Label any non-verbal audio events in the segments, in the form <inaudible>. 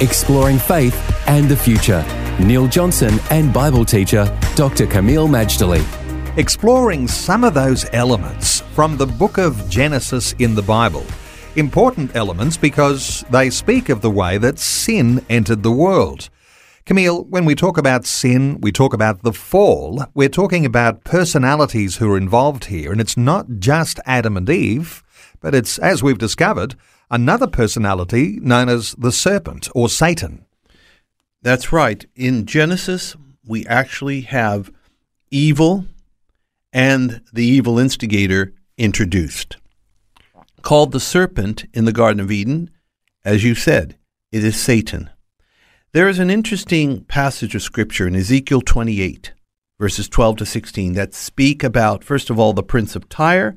Exploring faith and the future. Neil Johnson and Bible teacher Dr. Kameel Majdali. Exploring some of those elements from the book of Genesis in the Bible. Important elements because they speak of the way that sin entered the world. Kameel, when we talk about sin, we talk about the fall. We're talking about personalities who are involved here, and it's not just Adam and Eve, but it's, as we've discovered, another personality known as the serpent or Satan. That's right. In Genesis, we actually have evil and the evil instigator introduced. Called the serpent in the Garden of Eden, as you said, it is Satan. There is an interesting passage of Scripture in Ezekiel 28, verses 12 to 16, that speak about, first of all, the prince of Tyre,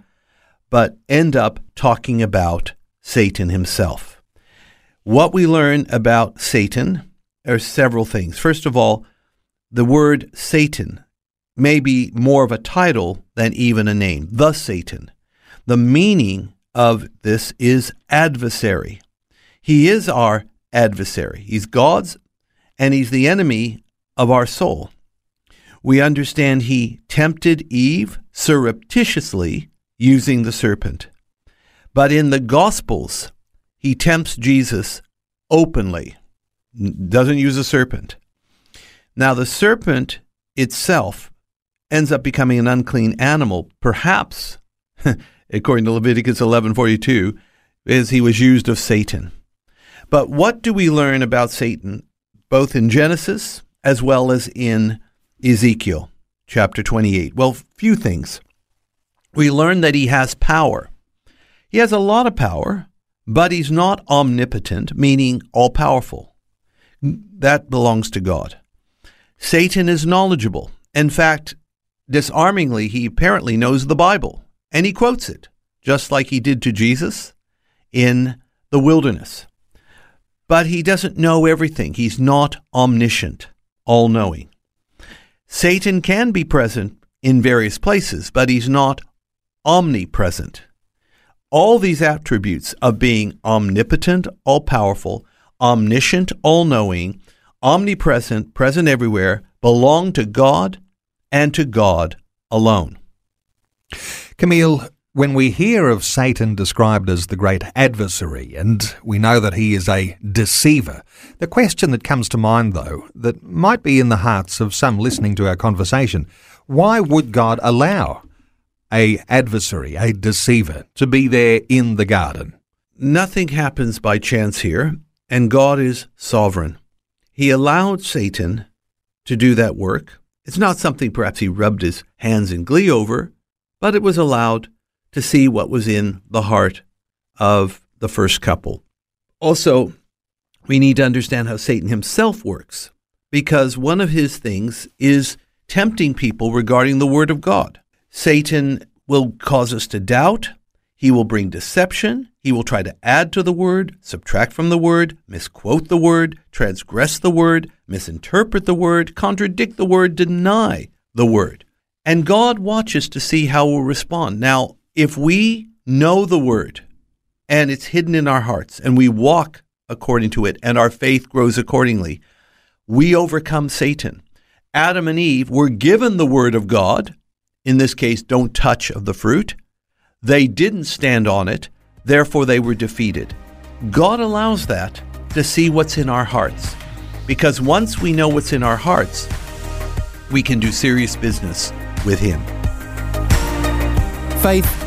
but end up talking about Satan himself. What we learn about Satan are several things. First of all, the word Satan may be more of a title than even a name, the Satan. The meaning of this is adversary. He is our adversary. He's God's and he's the enemy of our soul. We understand he tempted Eve surreptitiously using the serpent. But in the Gospels, he tempts Jesus openly, doesn't use a serpent. Now, the serpent itself ends up becoming an unclean animal, perhaps, <laughs> according to Leviticus 11:42, as he was used of Satan. But what do we learn about Satan, both in Genesis as well as in Ezekiel chapter 28? Well, few things. We learn that he has power. He has a lot of power, but he's not omnipotent, meaning all powerful. That belongs to God. Satan is knowledgeable. In fact, disarmingly, he apparently knows the Bible, and he quotes it, just like he did to Jesus in the wilderness. But he doesn't know everything. He's not omniscient, all knowing. Satan can be present in various places, but he's not omnipresent all these attributes of being omnipotent, all powerful, omniscient, all knowing, omnipresent, present everywhere, belong to God and to God alone. Kameel, when we hear of Satan described as the great adversary, and we know that he is a deceiver, the question that comes to mind, though, that might be in the hearts of some listening to our conversation why would God allow a adversary, a deceiver, to be there in the garden. Nothing happens by chance here, and God is sovereign. He allowed Satan to do that work. It's not something perhaps he rubbed his hands in glee over, but it was allowed to see what was in the heart of the first couple. Also, we need to understand how Satan himself works, because one of his things is tempting people regarding the Word of God. Satan will cause us to doubt. He will bring deception. He will try to add to the word, subtract from the word, misquote the word, transgress the word, misinterpret the word, contradict the word, deny the word. And God watches to see how we'll respond. Now, if we know the word and it's hidden in our hearts and we walk according to it and our faith grows accordingly, we overcome Satan. Adam and Eve were given the word of God in this case, don't touch of the fruit. They didn't stand on it, therefore they were defeated. God allows that to see what's in our hearts. Because once we know what's in our hearts, we can do serious business with Him. Faith